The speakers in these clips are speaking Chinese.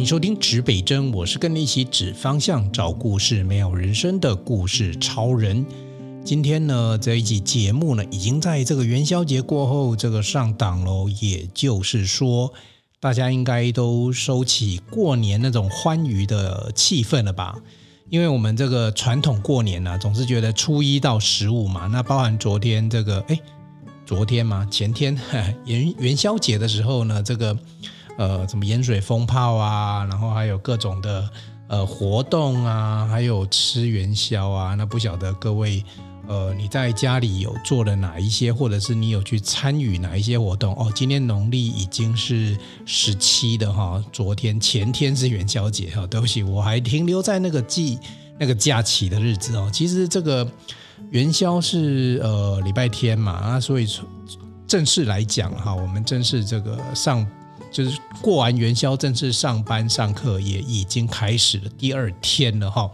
你收听指北针，我是跟你一起指方向、找故事、没有人生的故事超人。今天呢，这一集节目呢，已经在这个元宵节过后这个上档喽。也就是说，大家应该都收起过年那种欢愉的气氛了吧？因为我们这个传统过年呢、总是觉得初一到十五嘛，那包含昨天这个，哎，昨天嘛，前天 元元宵节的时候呢，这个呃，什么盐水风炮啊，然后还有各种的呃活动啊，还有吃元宵啊，那不晓得各位。呃，你在家里有做了哪一些，或者是你有去参与哪一些活动？哦，今天农历已经是十七的哈，昨天前天是元宵节哈，对不起，我还停留在那个季那个假期的日子哦。其实这个元宵是呃礼拜天嘛啊，所以正式来讲哈，我们正式这个上就是过完元宵，正式上班上课也已经开始了第二天了哈。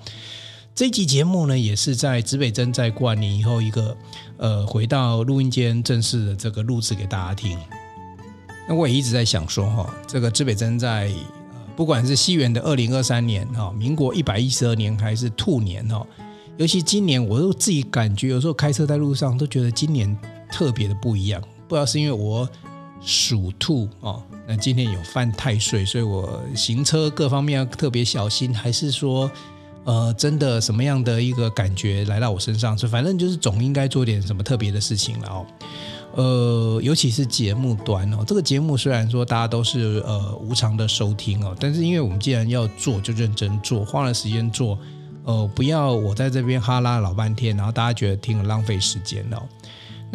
这一集节目呢，也是在指北真在过完年以后一个呃回到录音间正式的这个录制给大家听。那我也一直在想说哈，这个指北真在不管是西元的二零二三年哈，民国一百一十二年还是兔年哈，尤其今年我都自己感觉有时候开车在路上都觉得今年特别的不一样。不知道是因为我属兔哦，那今天有犯太岁，所以我行车各方面要特别小心，还是说？呃，真的什么样的一个感觉来到我身上？是反正就是总应该做点什么特别的事情了哦。呃，尤其是节目端哦，这个节目虽然说大家都是呃无偿的收听哦，但是因为我们既然要做，就认真做，花了时间做，呃，不要我在这边哈拉老半天，然后大家觉得听了浪费时间哦。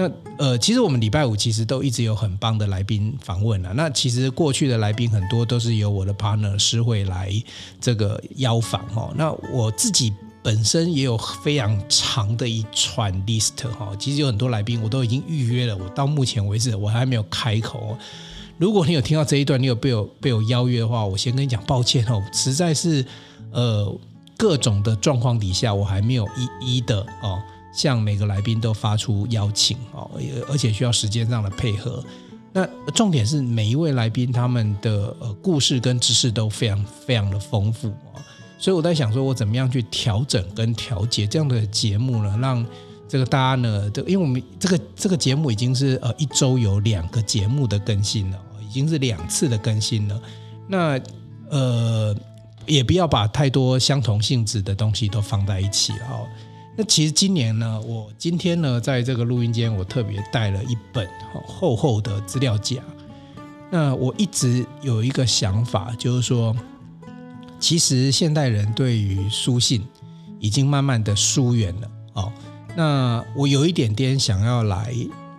那呃，其实我们礼拜五其实都一直有很棒的来宾访问了。那其实过去的来宾很多都是由我的 partner 诗慧来这个邀访哈。那我自己本身也有非常长的一串 list 哈。其实有很多来宾我都已经预约了，我到目前为止我还没有开口。如果你有听到这一段，你有被我被我邀约的话，我先跟你讲抱歉哦，实在是呃各种的状况底下，我还没有一一的哦。向每个来宾都发出邀请哦，而且需要时间上的配合。那重点是每一位来宾他们的呃故事跟知识都非常非常的丰富哦，所以我在想说，我怎么样去调整跟调节这样的节目呢？让这个大家呢，这因为我们这个这个节目已经是呃一周有两个节目的更新了，已经是两次的更新了。那呃也不要把太多相同性质的东西都放在一起哦。那其实今年呢，我今天呢，在这个录音间，我特别带了一本厚厚的资料夹。那我一直有一个想法，就是说，其实现代人对于书信已经慢慢的疏远了。哦，那我有一点点想要来，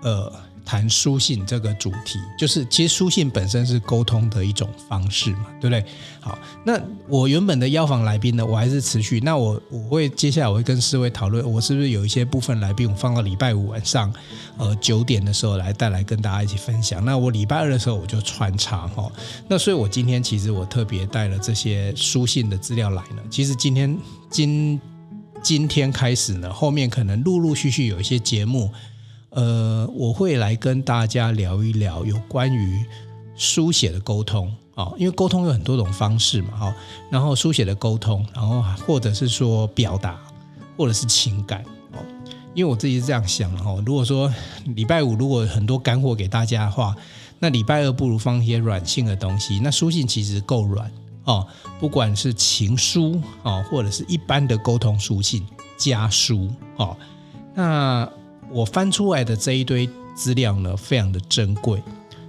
呃。谈书信这个主题，就是其实书信本身是沟通的一种方式嘛，对不对？好，那我原本的邀访来宾呢，我还是持续。那我我会接下来我会跟四位讨论，我是不是有一些部分来宾，我放到礼拜五晚上，呃九点的时候来带来跟大家一起分享。那我礼拜二的时候我就穿插哈。那所以我今天其实我特别带了这些书信的资料来呢。其实今天今今天开始呢，后面可能陆陆续续有一些节目。呃，我会来跟大家聊一聊有关于书写的沟通啊，因为沟通有很多种方式嘛，哈，然后书写的沟通，然后或者是说表达，或者是情感哦，因为我自己是这样想哈，如果说礼拜五如果很多干货给大家的话，那礼拜二不如放一些软性的东西，那书信其实够软哦，不管是情书啊，或者是一般的沟通书信、家书哦，那。我翻出来的这一堆资料呢，非常的珍贵。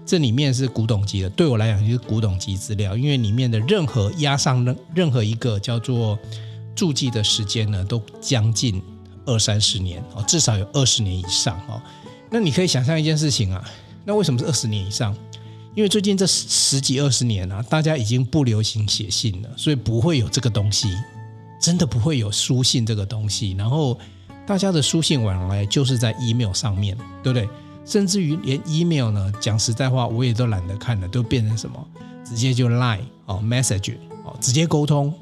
这里面是古董级的，对我来讲就是古董级资料，因为里面的任何压上任任何一个叫做注记的时间呢，都将近二三十年哦，至少有二十年以上哦。那你可以想象一件事情啊，那为什么是二十年以上？因为最近这十几二十年啊，大家已经不流行写信了，所以不会有这个东西，真的不会有书信这个东西。然后。大家的书信往来就是在 email 上面，对不对？甚至于连 email 呢，讲实在话，我也都懒得看了，都变成什么？直接就 line 哦，message 哦，直接沟通。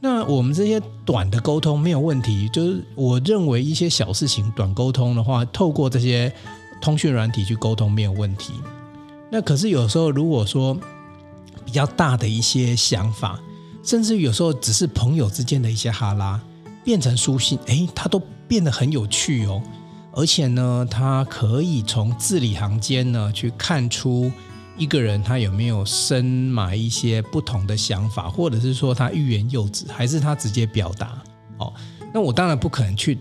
那我们这些短的沟通没有问题，就是我认为一些小事情短沟通的话，透过这些通讯软体去沟通没有问题。那可是有时候如果说比较大的一些想法，甚至有时候只是朋友之间的一些哈拉，变成书信，诶，它都变得很有趣哦。而且呢，它可以从字里行间呢去看出一个人他有没有深埋一些不同的想法，或者是说他欲言又止，还是他直接表达。哦，那我当然不可能去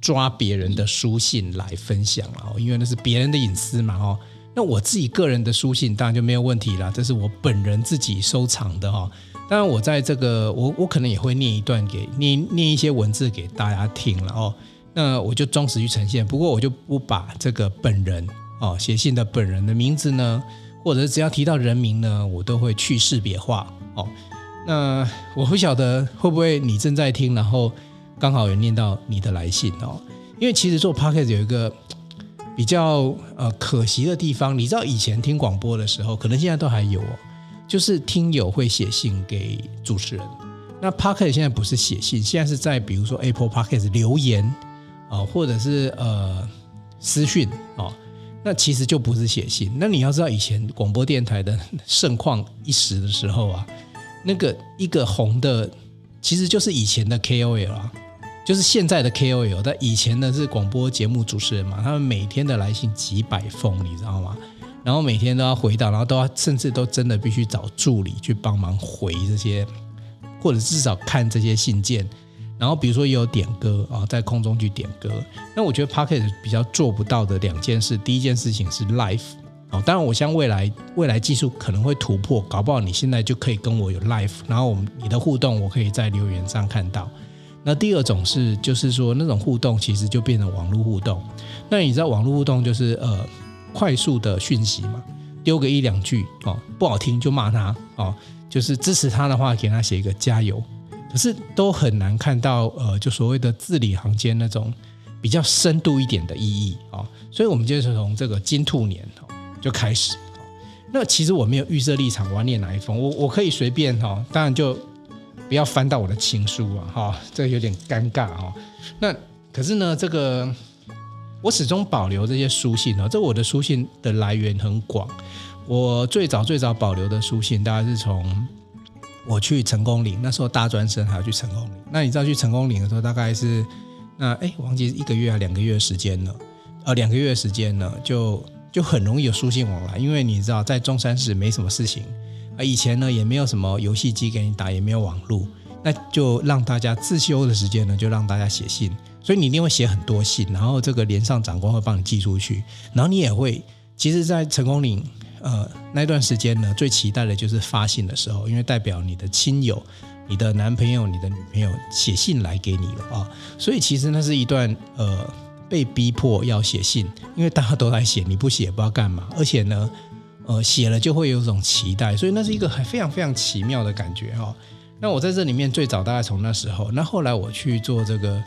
抓别人的书信来分享了，因为那是别人的隐私嘛。哦，那我自己个人的书信当然就没有问题了，这是我本人自己收藏的哈。当然，我在这个我我可能也会念一段给念念一些文字给大家听了哦。那我就忠实于呈现，不过我就不把这个本人哦写信的本人的名字呢，或者只要提到人名呢，我都会去识别化哦。那我不晓得会不会你正在听，然后刚好有念到你的来信哦。因为其实做 Podcast 有一个比较呃可惜的地方，你知道以前听广播的时候，可能现在都还有哦，就是听友会写信给主持人。那 Podcast 现在不是写信，现在是在比如说 Apple Podcast 留言啊，或者是呃私讯哦。那其实就不是写信。那你要知道，以前广播电台的 盛况一时的时候啊。那个一个红的，其实就是以前的 KOL 啊，就是现在的 KOL，但以前的是广播节目主持人嘛，他们每天的来信几百封，你知道吗？然后每天都要回到，然后都要甚至都真的必须找助理去帮忙回这些，或者至少看这些信件。然后比如说也有点歌啊，在空中去点歌。那我觉得 Pocket 比较做不到的两件事，第一件事情是 Live。当然，我相信未来未来技术可能会突破，搞不好你现在就可以跟我有 Life 然后我们你的互动我可以在留言上看到。那第二种是，就是说那种互动其实就变成网络互动。那你知道网络互动就是呃快速的讯息嘛，丢个一两句哦，不好听就骂他哦，就是支持他的话给他写一个加油，可是都很难看到呃就所谓的字里行间那种比较深度一点的意义、哦。所以我们就是从这个金兔年哦。就开始哦，那其实我没有预设立场，我要念哪一封，我我可以随便哈，当然就不要翻到我的情书啊哈，这有点尴尬哈。那可是呢，这个我始终保留这些书信哦，这我的书信的来源很广。我最早最早保留的书信，大概是从我去成功岭，那时候大专生还要去成功岭。那你知道去成功岭的时候，大概是那哎，忘记一个月还两个月时间了，呃，两个月时间呢就。就很容易有书信往来，因为你知道在中山市没什么事情啊，以前呢也没有什么游戏机给你打，也没有网络，那就让大家自修的时间呢，就让大家写信，所以你一定会写很多信，然后这个连上长官会帮你寄出去，然后你也会，其实，在成功岭呃那段时间呢，最期待的就是发信的时候，因为代表你的亲友、你的男朋友、你的女朋友写信来给你了啊，所以其实那是一段呃。被逼迫要写信，因为大家都在写，你不写不知道干嘛。而且呢，呃，写了就会有一种期待，所以那是一个很非常非常奇妙的感觉哈、那我在这里面最早大概从那时候，那后来我去做这个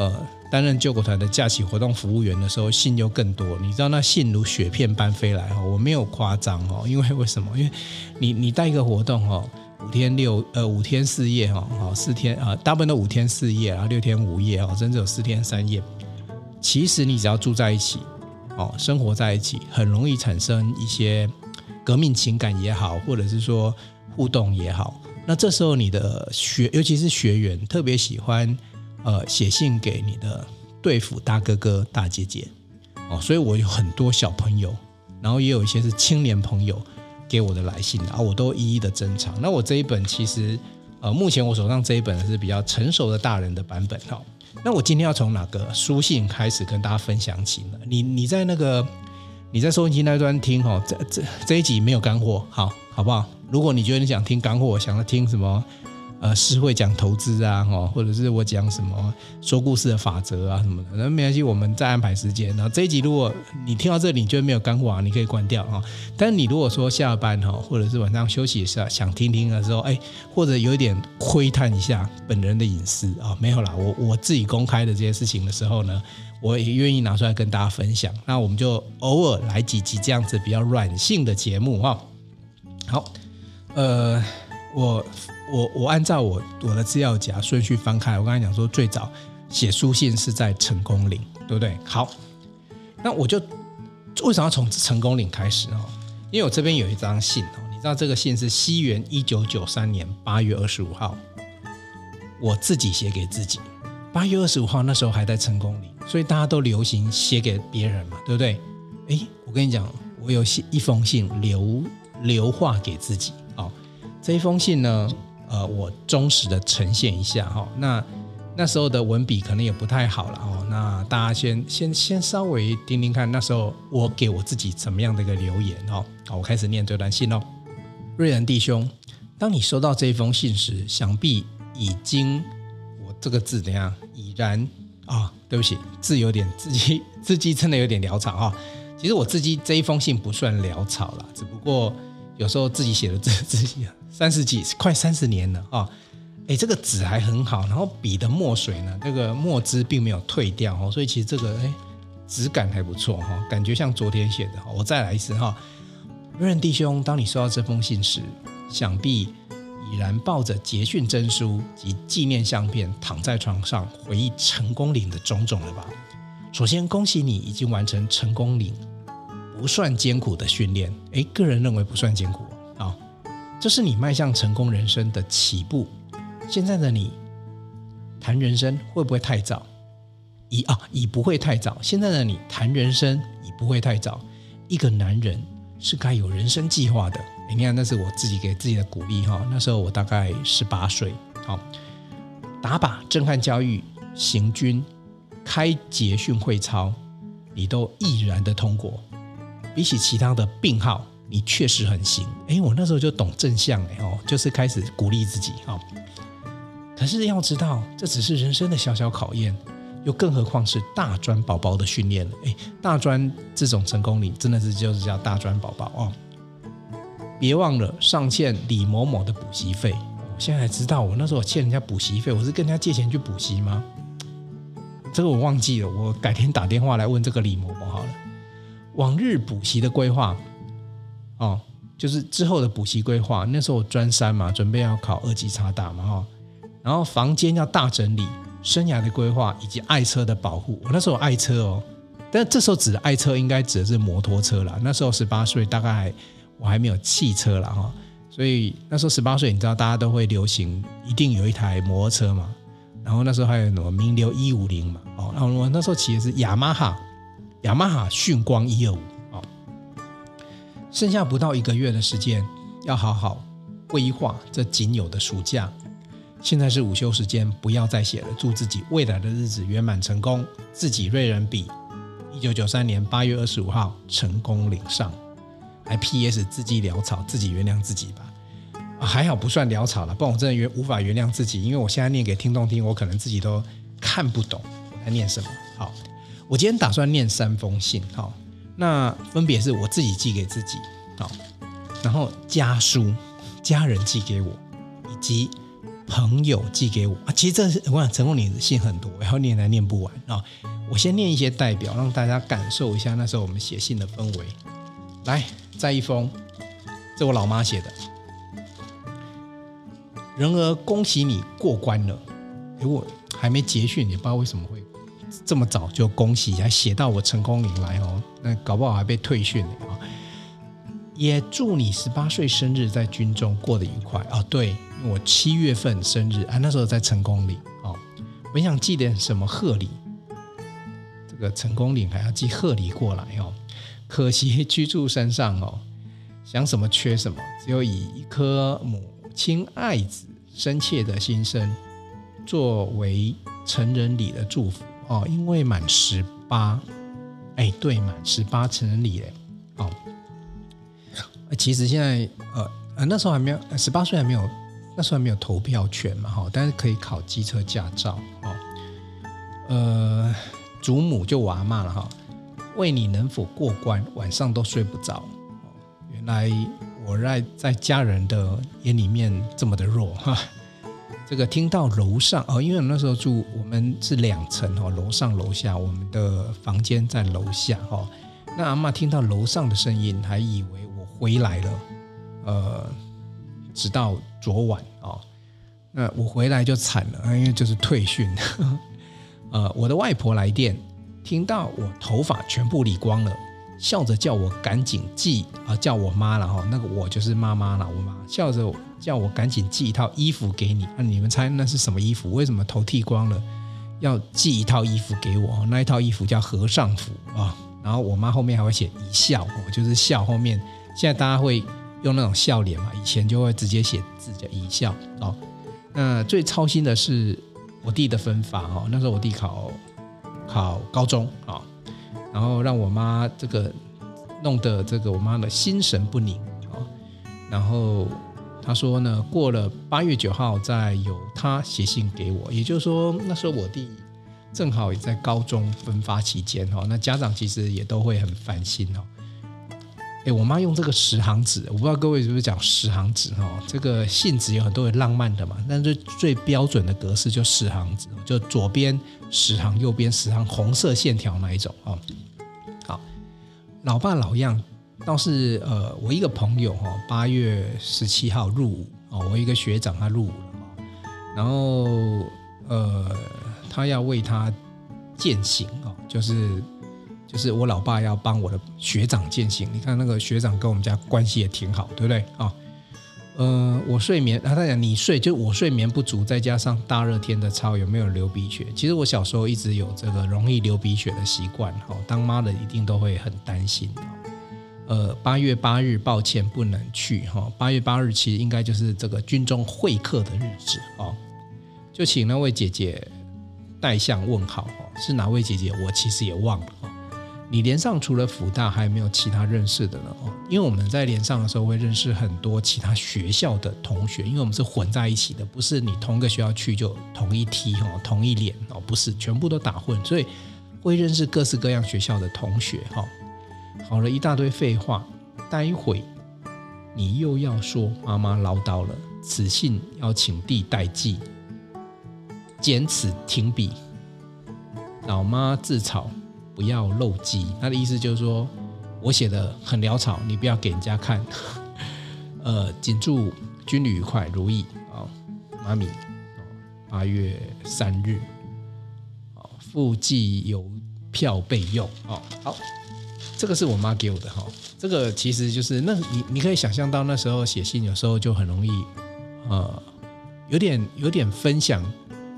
呃担任救国团的假期活动服务员的时候，信又更多。你知道那信如雪片般飞来哈，我没有夸张哦，因为为什么？因为你你带一个活动哈，五天六呃五天四夜哈，好四天啊，大部分都五天四夜，然后六天五夜哦，甚至有四天三夜。其实你只要住在一起，哦，生活在一起，很容易产生一些革命情感也好，或者是说互动也好。那这时候你的学，尤其是学员，特别喜欢呃写信给你的队辅大哥哥大姐姐，哦，所以我有很多小朋友，然后也有一些是青年朋友给我的来信，然后我都一一的珍藏。那我这一本其实，呃，目前我手上这一本是比较成熟的大人的版本，哈。那我今天要从哪个书信开始跟大家分享起呢？你你在那个你在收音机那端听哈，这这这一集没有干货，好好不好？如果你觉得你想听干货，想要听什么？呃，是会讲投资啊，哈，或者是我讲什么说故事的法则啊什么的，那没关系，我们再安排时间。然后这一集如果你听到这里你觉得没有干货啊，你可以关掉啊。但你如果说下班哈，或者是晚上休息一下想听听的时候，哎，或者有一点窥探一下本人的隐私啊，没有啦，我我自己公开的这些事情的时候呢，我也愿意拿出来跟大家分享。那我们就偶尔来几集这样子比较软性的节目哈。好，呃，我。我我按照我我的资料夹顺序翻开，我刚才讲说最早写书信是在成功岭，对不对？好，那我就为什么要从成功岭开始呢？因为我这边有一张信哦，你知道这个信是西元一九九三年八月二十五号，我自己写给自己。八月二十五号那时候还在成功岭，所以大家都流行写给别人嘛，对不对？诶，我跟你讲，我有写一封信留留话给自己。这一封信呢，呃，我忠实的呈现一下哈、哦。那那时候的文笔可能也不太好了哦。那大家先先先稍微听听看，那时候我给我自己怎么样的一个留言哦。好，我开始念这段信哦。瑞仁弟兄，当你收到这一封信时，想必已经我。这个字怎样？已然啊、哦，对不起，字有点字迹，字迹真的有点潦草啊、哦。其实我自己这一封信不算潦草了，只不过有时候自己写的字 字迹三十几快三十年了啊。哎、这个纸还很好，然后笔的墨水呢，这个墨汁并没有退掉哦，所以其实这个哎质感还不错哈、哦，感觉像昨天写的。我再来一次哈，瑞弟兄，当你收到这封信时，想必。已然抱着捷讯证书及纪念相片躺在床上回忆成功岭的种种了吧？首先恭喜你已经完成成功岭不算艰苦的训练，诶，个人认为不算艰苦。这是你迈向成功人生的起步。现在的你谈人生会不会太早？已啊，已不会太早。现在的你谈人生已不会太早。一个男人是该有人生计划的。你看，那是我自己给自己的鼓励哈。那时候我大概十八岁，好，打靶、震撼教育、行军、开捷训会操，你都毅然的通过。比起其他的病号，你确实很行。哎，我那时候就懂正向哎哦，就是开始鼓励自己哈。可是要知道，这只是人生的小小考验，又更何况是大专宝宝的训练了。哎，大专这种成功岭真的是就是叫大专宝宝哦。别忘了上欠李某某的补习费。我现在知道，我那时候欠人家补习费，我是跟人家借钱去补习吗？这个我忘记了，我改天打电话来问这个李某某好了。往日补习的规划，哦，就是之后的补习规划。那时候我专三嘛，准备要考二级插大嘛，哈。然后房间要大整理，生涯的规划以及爱车的保护。我那时候爱车哦，但这时候指的爱车应该指的是摩托车啦。那时候十八岁，大概。我还没有汽车了哈，所以那时候十八岁，你知道大家都会流行，一定有一台摩托车嘛。然后那时候还有什么名流一五零嘛，哦，然后我那时候骑的是雅马哈，雅马哈迅光一二五，剩下不到一个月的时间，要好好规划这仅有的暑假。现在是午休时间，不要再写了。祝自己未来的日子圆满成功。自己瑞人比，一九九三年八月二十五号，成功领上。还 P.S. 字迹潦草，自己原谅自己吧。还好不算潦草了，不然我真的原无法原谅自己，因为我现在念给听众听，我可能自己都看不懂我在念什么。好，我今天打算念三封信，好，那分别是我自己寄给自己，好，然后家书家人寄给我，以及朋友寄给我啊。其实这是我想成功你的信很多，然后念来念不完啊。我先念一些代表，让大家感受一下那时候我们写信的氛围。来。再一封，这我老妈写的。人儿，恭喜你过关了。哎，我还没结训，也不知道为什么会这么早就恭喜，还写到我成功岭来哦。那搞不好还被退训了啊。也祝你十八岁生日在军中过得愉快啊。对，我七月份生日啊，那时候在成功岭哦。本想寄点什么贺礼，这个成功岭还要寄贺礼过来哦。可惜居住山上哦，想什么缺什么，只有以一颗母亲爱子深切的心声作为成人礼的祝福哦。因为满十八，哎，对，满十八成人礼嘞哦。其实现在呃呃那时候还没有十八岁还没有，那时候还没有投票权嘛哈，但是可以考机车驾照哦。呃，祖母就我阿嬷了哈。为你能否过关，晚上都睡不着。原来我在在家人的眼里面这么的弱哈。这个听到楼上哦，因为我那时候住我们是两层哦，楼上楼下，我们的房间在楼下哈。那阿嬷听到楼上的声音，还以为我回来了。呃，直到昨晚哦，那我回来就惨了，因为就是退训。呃，我的外婆来电。听到我头发全部理光了，笑着叫我赶紧寄啊，叫我妈了哈，那个我就是妈妈了，我妈笑着叫我赶紧寄一套衣服给你。那你们猜那是什么衣服？为什么头剃光了要寄一套衣服给我？那一套衣服叫和尚服啊。然后我妈后面还会写一笑，哦就是笑后面。现在大家会用那种笑脸嘛，以前就会直接写字叫一笑哦。那最操心的是我弟的分发哦，那时候我弟考考高中啊，然后让我妈这个弄得这个我妈的心神不宁啊。然后他说呢，过了八月九号再由他写信给我，也就是说那时候我弟。正好也在高中分发期间哈，那家长其实也都会很烦心哦。哎，我妈用这个十行纸，我不知道各位是不是讲十行纸哈？这个信纸有很多很浪漫的嘛，但是最标准的格式就十行纸，就左边十行，右边十行，红色线条那一种哦。好，老爸老样，倒是呃，我一个朋友哈，八月十七号入伍哦，我一个学长他入伍了，然后呃。他要为他践行哦，就是就是我老爸要帮我的学长践行。你看那个学长跟我们家关系也挺好，对不对啊？呃，我睡眠，他在讲你睡，就我睡眠不足，再加上大热天的操，有没有流鼻血？其实我小时候一直有这个容易流鼻血的习惯，哈，当妈的一定都会很担心。呃，八月八日，抱歉不能去哈。八月八日其实应该就是这个军中会客的日子哦，就请那位姐姐。带向问好是哪位姐姐？我其实也忘了。你连上除了辅大，还有没有其他认识的呢？因为我们在连上的时候会认识很多其他学校的同学，因为我们是混在一起的，不是你同一个学校去就同一梯哦，同一连哦，不是全部都打混，所以会认识各式各样学校的同学哈。好了一大堆废话，待会你又要说妈妈唠叨了，此信要请弟代寄。简此停笔，老妈自草，不要漏机。他的意思就是说，我写的很潦草，你不要给人家看。呃，谨祝军旅愉快，如意啊，妈咪。八月三日，啊，附寄邮票备用。哦，好，这个是我妈给我的哈。这个其实就是那你你可以想象到那时候写信有时候就很容易，呃，有点有点分享。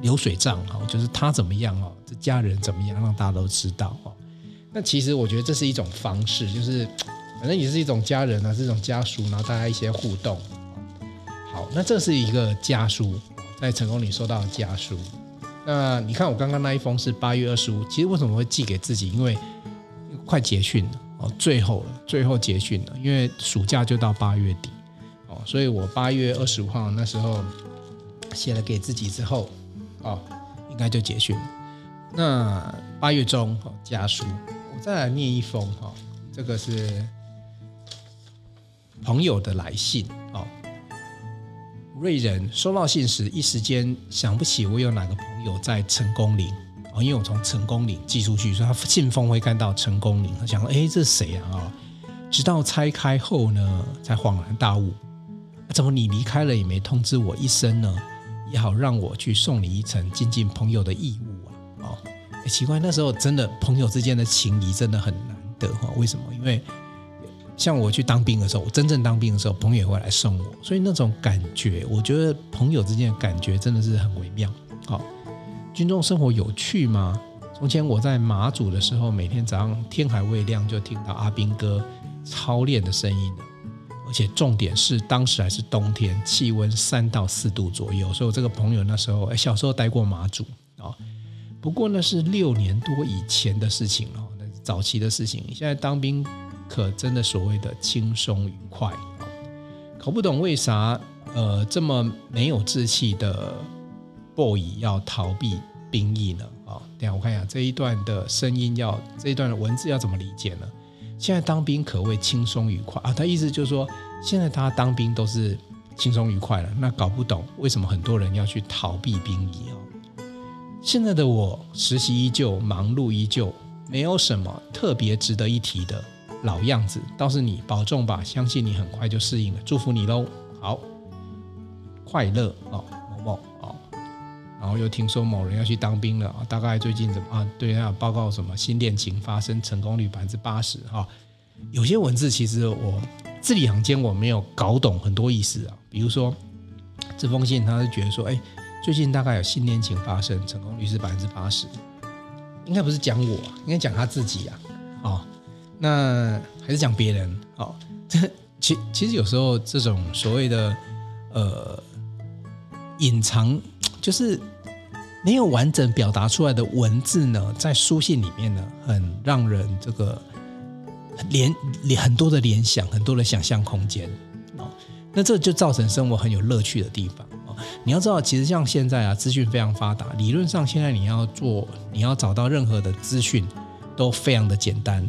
流水账哈，就是他怎么样哦，这家人怎么样，让大家都知道哦。那其实我觉得这是一种方式，就是反正也是一种家人啊，这种家书，然后大家一些互动。好，那这是一个家书，在成功里收到的家书。那你看我刚刚那一封是八月二十五，其实为什么会寄给自己？因为快结训了哦，最后了，最后结训了，因为暑假就到八月底哦，所以我八月二十五号那时候写了给自己之后。哦，应该就结训了。那八月中哦，家书，我再来念一封哈。这个是朋友的来信哦。瑞仁收到信时，一时间想不起我有哪个朋友在成功岭哦，因为我从成功岭寄出去，所以他信封会看到成功岭。他想说，哎，这是谁啊？哦，直到拆开后呢，才恍然大悟，怎么你离开了也没通知我一声呢？也好让我去送你一程尽尽朋友的义务啊！哦，奇怪，那时候真的朋友之间的情谊真的很难得哈。为什么？因为像我去当兵的时候，我真正当兵的时候，朋友也会来送我，所以那种感觉，我觉得朋友之间的感觉真的是很微妙。好，军中生活有趣吗？从前我在马祖的时候，每天早上天还未亮就听到阿兵哥操练的声音。而且重点是，当时还是冬天，气温三到四度左右。所以我这个朋友那时候，哎，小时候待过马祖啊。不过那是六年多以前的事情了，那是早期的事情。现在当兵可真的所谓的轻松愉快啊。搞不懂为啥呃这么没有志气的 boy 要逃避兵役呢？啊，等下我看一下这一段的声音要，这一段的文字要怎么理解呢？现在当兵可谓轻松愉快啊！他意思就是说，现在他当兵都是轻松愉快了。那搞不懂为什么很多人要去逃避兵役哦。现在的我实习依旧，忙碌依旧，没有什么特别值得一提的老样子。倒是你保重吧，相信你很快就适应了，祝福你喽。好，快乐哦，某某啊，然后又听说某人要去当兵了啊，大概最近怎么啊？对，他有报告什么新恋情发生成功率百分之八十哈。有些文字其实我字里行间我没有搞懂很多意思啊。比如说这封信，他是觉得说，哎，最近大概有新恋情发生，成功率是百分之八十，应该不是讲我，应该讲他自己啊。哦，那还是讲别人。哦，这其其实有时候这种所谓的呃隐藏，就是。没有完整表达出来的文字呢，在书信里面呢，很让人这个联很多的联想，很多的想象空间哦。那这就造成生活很有乐趣的地方哦。你要知道，其实像现在啊，资讯非常发达，理论上现在你要做，你要找到任何的资讯都非常的简单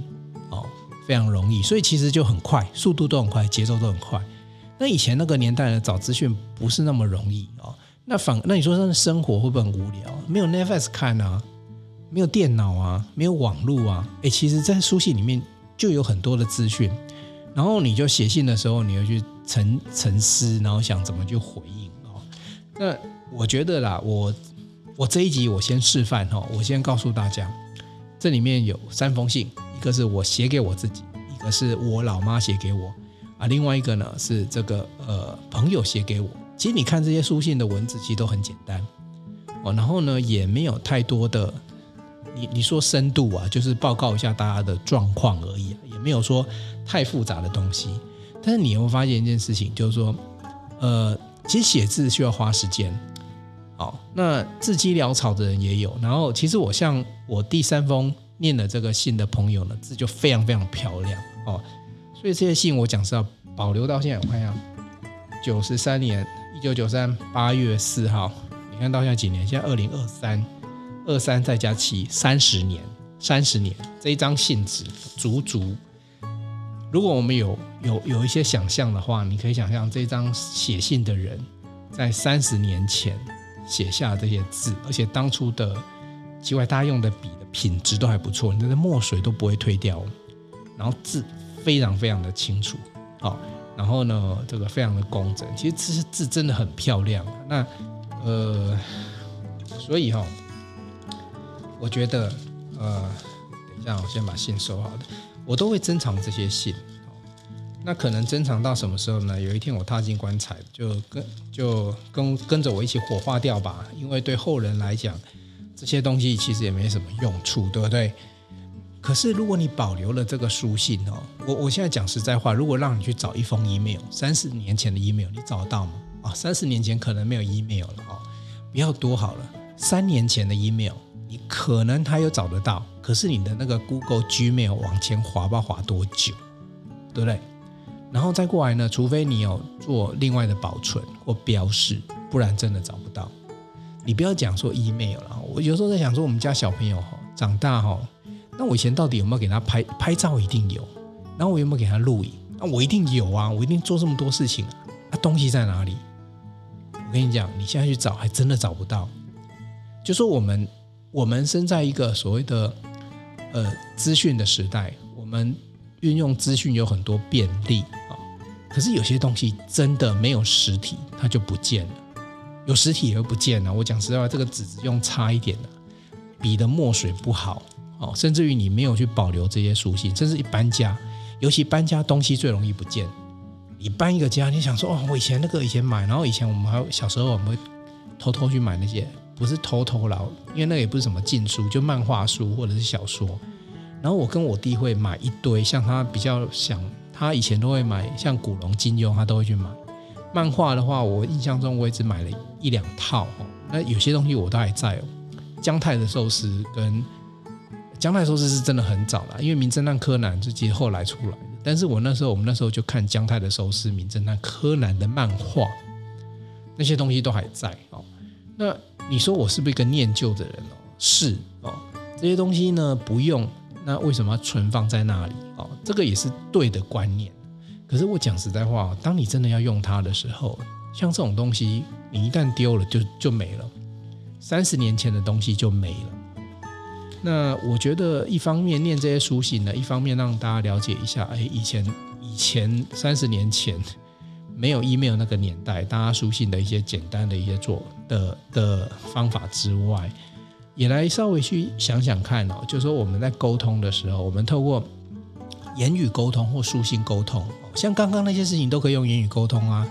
哦，非常容易，所以其实就很快，速度都很快，节奏都很快。那以前那个年代呢，找资讯不是那么容易哦。那反那你说他的生活会不会很无聊？没有 Netflix 看啊，没有电脑啊，没有网络啊。诶，其实，在书信里面就有很多的资讯，然后你就写信的时候，你要去沉沉思，然后想怎么去回应哦。那我觉得啦，我我这一集我先示范哈，我先告诉大家，这里面有三封信，一个是我写给我自己，一个是我老妈写给我啊，另外一个呢是这个呃朋友写给我。其实你看这些书信的文字，其实都很简单哦，然后呢，也没有太多的，你你说深度啊，就是报告一下大家的状况而已啊，也没有说太复杂的东西。但是你会发现一件事情，就是说，呃，其实写字需要花时间，哦，那字迹潦草的人也有。然后，其实我像我第三封念的这个信的朋友呢，字就非常非常漂亮哦，所以这些信我讲是要保留到现在，我看一下，九十三年。一九九三八月四号，你看到现在几年？现在二零二三，二三再加七，三十年，三十年。这一张信纸，足足。如果我们有有有一些想象的话，你可以想象这张写信的人在三十年前写下这些字，而且当初的奇怪，大家用的笔的品质都还不错，你的墨水都不会退掉，然后字非常非常的清楚，好。然后呢，这个非常的工整，其实字字真的很漂亮。那呃，所以哈、哦，我觉得呃，等一下，我先把信收好的，我都会珍藏这些信。那可能珍藏到什么时候呢？有一天我踏进棺材，就跟就跟跟着我一起火化掉吧。因为对后人来讲，这些东西其实也没什么用处，对不对？可是，如果你保留了这个书信哦，我我现在讲实在话，如果让你去找一封 email，三十年前的 email，你找得到吗？啊，三十年前可能没有 email 了哦，不要多好了，三年前的 email，你可能还有找得到，可是你的那个 Google Gmail 往前滑吧，滑多久，对不对？然后再过来呢，除非你有做另外的保存或标示，不然真的找不到。你不要讲说 email 了，我有时候在想说，我们家小朋友哈，长大哈。那我以前到底有没有给他拍拍照？一定有。然后我有没有给他录影？那我一定有啊！我一定做这么多事情啊！那东西在哪里？我跟你讲，你现在去找，还真的找不到。就说我们我们生在一个所谓的呃资讯的时代，我们运用资讯有很多便利啊。可是有些东西真的没有实体，它就不见了。有实体也会不见了。我讲实在话，这个纸用差一点的，笔的墨水不好。哦，甚至于你没有去保留这些书信，甚至一搬家，尤其搬家东西最容易不见。你搬一个家，你想说哦，我以前那个以前买，然后以前我们还小时候我们会偷偷去买那些，不是偷偷啦，因为那个也不是什么禁书，就漫画书或者是小说。然后我跟我弟会买一堆，像他比较想，他以前都会买像古龙、金庸，他都会去买。漫画的话，我印象中我也只买了一两套。那有些东西我都还在哦，姜太的寿司跟。姜太寿司是真的很早了，因为《名侦探柯南》是其实后来出来的。但是我那时候，我们那时候就看姜太的寿司、《名侦探柯南》的漫画，那些东西都还在哦。那你说我是不是一个念旧的人哦？是哦，这些东西呢不用，那为什么要存放在那里哦？这个也是对的观念。可是我讲实在话，当你真的要用它的时候，像这种东西，你一旦丢了就就没了，三十年前的东西就没了。那我觉得一方面念这些书信呢，一方面让大家了解一下，哎，以前以前三十年前没有 email 那个年代，大家书信的一些简单的一些做的的方法之外，也来稍微去想想看哦，就是说我们在沟通的时候，我们透过言语沟通或书信沟通，像刚刚那些事情都可以用言语沟通啊。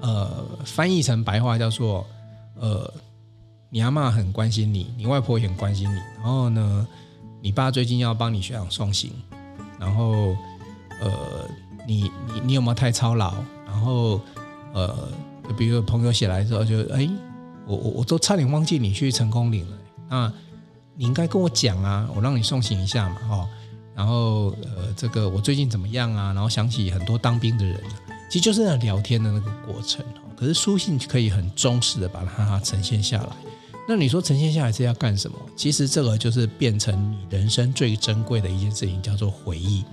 呃，翻译成白话叫做，呃，你阿嬷很关心你，你外婆也很关心你。然后呢，你爸最近要帮你学长送行，然后呃，你你你有没有太操劳？然后呃，比如朋友写来之后就，哎，我我我都差点忘记你去成功岭了，那你应该跟我讲啊，我让你送行一下嘛，哦。然后呃，这个我最近怎么样啊？然后想起很多当兵的人，其实就是那聊天的那个过程哦。可是书信可以很忠实的把它呈现下来。那你说呈现下来是要干什么？其实这个就是变成你人生最珍贵的一件事情，叫做回忆。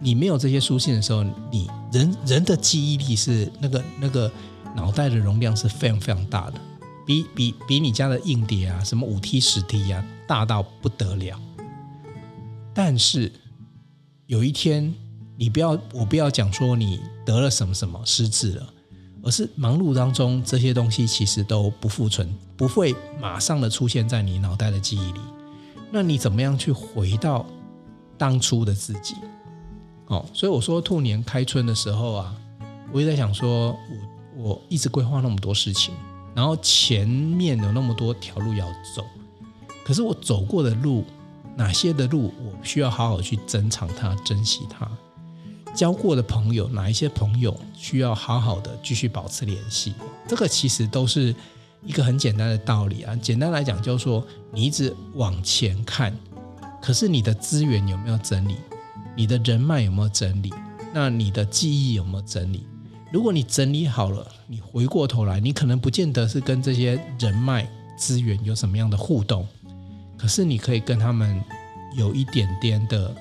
你没有这些书信的时候，你人人的记忆力是那个那个脑袋的容量是非常非常大的，比比比你家的硬碟啊，什么五 T 十 T 啊，大到不得了。但是有一天，你不要，我不要讲说你得了什么什么失智了，而是忙碌当中这些东西其实都不复存，不会马上的出现在你脑袋的记忆里。那你怎么样去回到当初的自己？哦，所以我说兔年开春的时候啊，我也在想说，我我一直规划那么多事情，然后前面有那么多条路要走，可是我走过的路。哪些的路我需要好好去珍藏它、珍惜它？交过的朋友，哪一些朋友需要好好的继续保持联系？这个其实都是一个很简单的道理啊。简单来讲，就是说你一直往前看，可是你的资源有没有整理？你的人脉有没有整理？那你的记忆有没有整理？如果你整理好了，你回过头来，你可能不见得是跟这些人脉资源有什么样的互动。可是你可以跟他们有一点点的，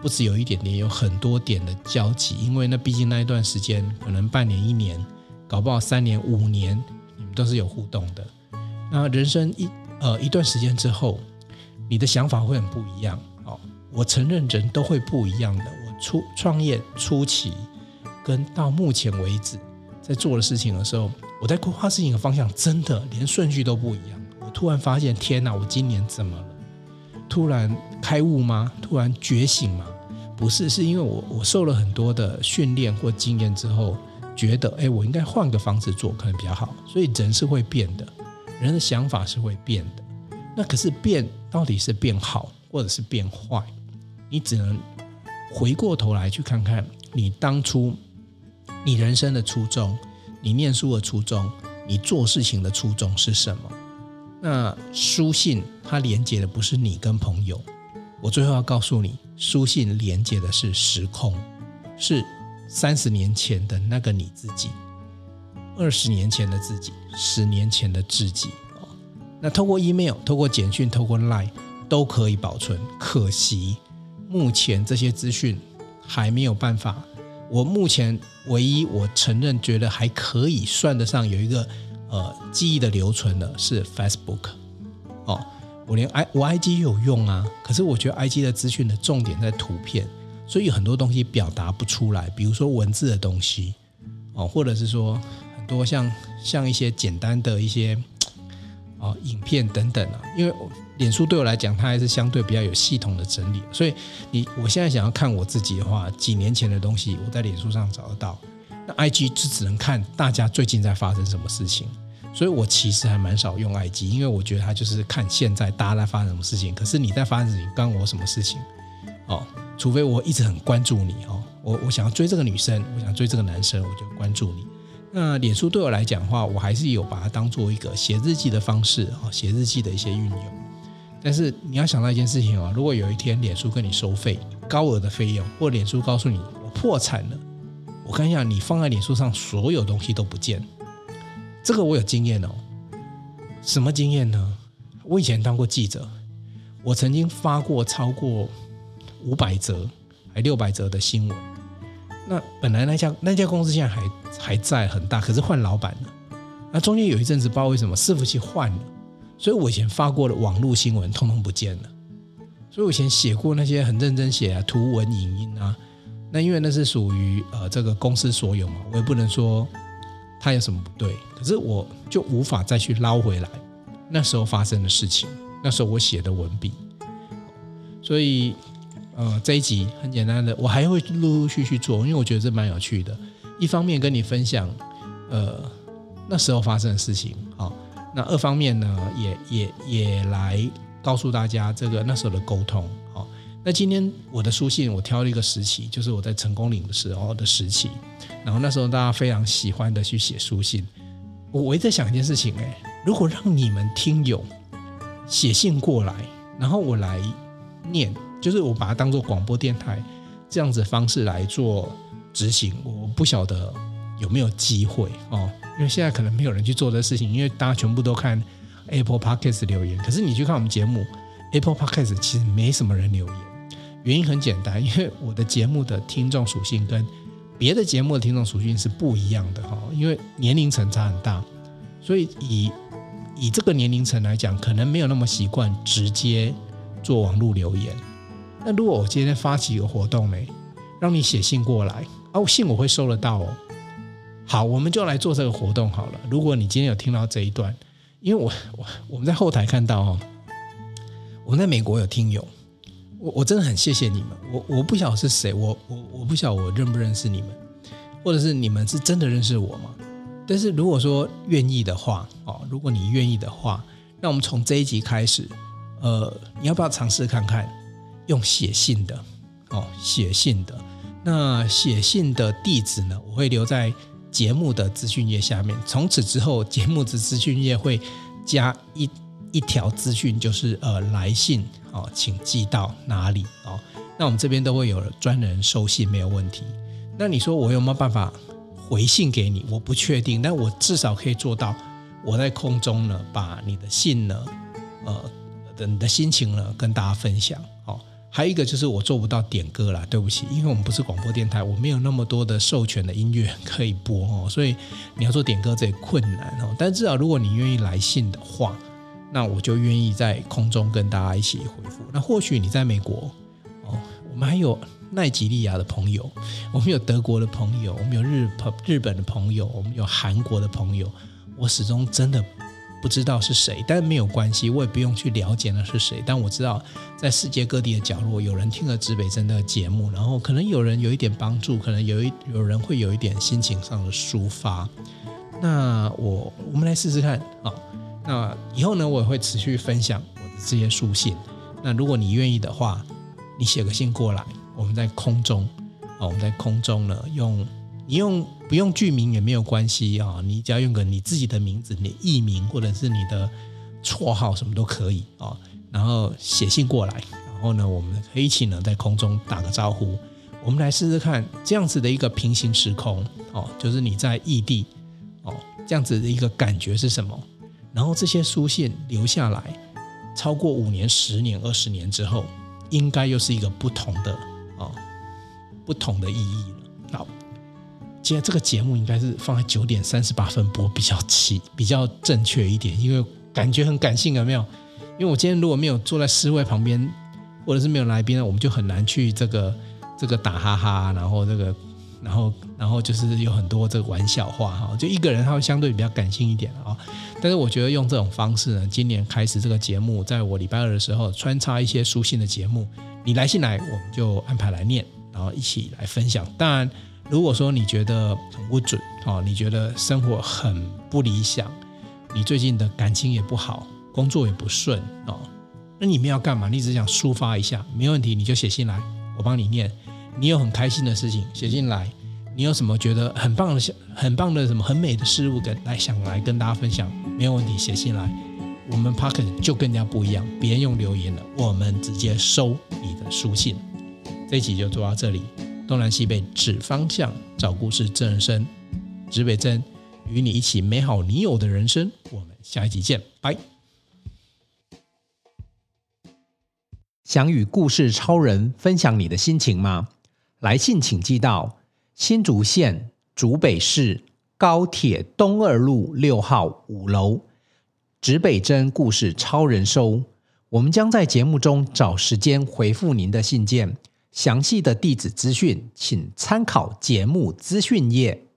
不只有一点点，有很多点的交集，因为那毕竟那一段时间，可能半年、一年，搞不好三年、五年，你们都是有互动的。那人生一呃一段时间之后，你的想法会很不一样。哦，我承认人都会不一样的。我初创业初期，跟到目前为止在做的事情的时候，我在规划事情的方向，真的连顺序都不一样。我突然发现，天哪！我今年怎么？突然开悟吗？突然觉醒吗？不是，是因为我我受了很多的训练或经验之后，觉得，哎，我应该换个方式做，可能比较好。所以人是会变的，人的想法是会变的。那可是变到底是变好，或者是变坏？你只能回过头来去看看你当初你人生的初衷，你念书的初衷，你做事情的初衷是什么？那书信它连接的不是你跟朋友，我最后要告诉你，书信连接的是时空，是三十年前的那个你自己，二十年前的自己，十年前的自己。那透过 email、透过简讯、透过 line 都可以保存。可惜目前这些资讯还没有办法。我目前唯一我承认觉得还可以算得上有一个。呃，记忆的留存的是 Facebook，哦，我连 I 我 IG 有用啊，可是我觉得 IG 的资讯的重点在图片，所以很多东西表达不出来，比如说文字的东西，哦，或者是说很多像像一些简单的一些哦影片等等啊，因为脸书对我来讲，它还是相对比较有系统的整理，所以你我现在想要看我自己的话，几年前的东西我在脸书上找得到。那 IG 就只能看大家最近在发生什么事情，所以我其实还蛮少用 IG，因为我觉得它就是看现在大家在发生什么事情。可是你在发生事情，关我什么事情？哦，除非我一直很关注你哦，我我想要追这个女生，我想追这个男生，我就关注你。那脸书对我来讲的话，我还是有把它当做一个写日记的方式啊，写日记的一些运用。但是你要想到一件事情哦，如果有一天脸书跟你收费高额的费用，或脸书告诉你我破产了。我看一下，你放在脸书上，所有东西都不见。这个我有经验哦。什么经验呢？我以前当过记者，我曾经发过超过五百则，还六百则的新闻。那本来那家那家公司现在还还在很大，可是换老板了。那中间有一阵子不知道为什么伺服器换了，所以我以前发过的网络新闻通通不见了。所以我以前写过那些很认真写啊，图文影音啊。那因为那是属于呃这个公司所有嘛，我也不能说他有什么不对，可是我就无法再去捞回来那时候发生的事情，那时候我写的文笔，所以呃，这一集很简单的，我还会陆陆续续做，因为我觉得这蛮有趣的。一方面跟你分享，呃，那时候发生的事情，好，那二方面呢，也也也来告诉大家这个那时候的沟通，那今天我的书信，我挑了一个时期，就是我在成功岭的时候的时期，然后那时候大家非常喜欢的去写书信。我我一直在想一件事情，哎，如果让你们听友写信过来，然后我来念，就是我把它当做广播电台这样子方式来做执行，我不晓得有没有机会哦，因为现在可能没有人去做这个事情，因为大家全部都看 Apple Podcast 留言，可是你去看我们节目 Apple Podcast 其实没什么人留言，原因很简单，因为我的节目的听众属性跟别的节目的听众属性是不一样的哈，因为年龄层差很大，所以以以这个年龄层来讲，可能没有那么习惯直接做网络留言。那如果我今天发起一个活动呢，让你写信过来，哦，信我会收得到哦。好，我们就来做这个活动好了。如果你今天有听到这一段，因为我我我们在后台看到哦，我们在美国有听友。我我真的很谢谢你们，我我不晓得是谁，我我我不晓得我认不认识你们，或者是你们是真的认识我吗？但是如果说愿意的话，哦，如果你愿意的话，那我们从这一集开始，呃，你要不要尝试看看用写信的？哦，写信的，那写信的地址呢？我会留在节目的资讯页下面。从此之后，节目的资讯页会加一一条资讯，就是呃，来信。哦，请寄到哪里哦？那我们这边都会有专人收信，没有问题。那你说我有没有办法回信给你？我不确定，但我至少可以做到，我在空中呢，把你的信呢，呃，等你的心情呢，跟大家分享。哦，还有一个就是我做不到点歌啦，对不起，因为我们不是广播电台，我没有那么多的授权的音乐可以播哦，所以你要做点歌这也困难哦。但至少如果你愿意来信的话。那我就愿意在空中跟大家一起回复。那或许你在美国哦，我们还有奈及利亚的朋友，我们有德国的朋友，我们有日朋日本的朋友，我们有韩国的朋友。我始终真的不知道是谁，但没有关系，我也不用去了解那是谁。但我知道，在世界各地的角落，有人听了指北针的节目，然后可能有人有一点帮助，可能有一有人会有一点心情上的抒发。那我我们来试试看啊。那以后呢，我也会持续分享我的这些书信。那如果你愿意的话，你写个信过来，我们在空中啊，我们在空中呢，用你用不用剧名也没有关系啊，你只要用个你自己的名字、你艺名或者是你的绰号什么都可以啊，然后写信过来，然后呢，我们可以一起呢在空中打个招呼。我们来试试看这样子的一个平行时空哦，就是你在异地哦，这样子的一个感觉是什么？然后这些书信留下来，超过五年、十年、二十年之后，应该又是一个不同的啊、不同的意义了。好，今天这个节目应该是放在九点三十八分播比较齐，比较正确一点，因为感觉很感性，有没有？因为我今天如果没有坐在诗慧旁边，或者是没有来宾，我们就很难去这个这个打哈哈，然后这个。然后，然后就是有很多这个玩笑话哈，就一个人他会相对比较感性一点啊。但是我觉得用这种方式呢，今年开始这个节目，在我礼拜二的时候穿插一些书信的节目，你来信来，我们就安排来念，然后一起来分享。当然，如果说你觉得很不准啊，你觉得生活很不理想，你最近的感情也不好，工作也不顺啊，那你们要干嘛？你只想抒发一下，没问题，你就写信来，我帮你念。你有很开心的事情写信来，你有什么觉得很棒的、很棒的什么很美的事物跟来想来跟大家分享，没有问题，写信来。我们 Parken 就更加不一样，别人用留言了，我们直接收你的书信。这一集就做到这里，东南西北指方向，找故事真人生，指北针与你一起美好你有的人生。我们下一集见，拜。想与故事超人分享你的心情吗？来信请寄到新竹县竹北市高铁东二路六号五楼，指北针故事超人收。我们将在节目中找时间回复您的信件，详细的地址资讯请参考节目资讯页。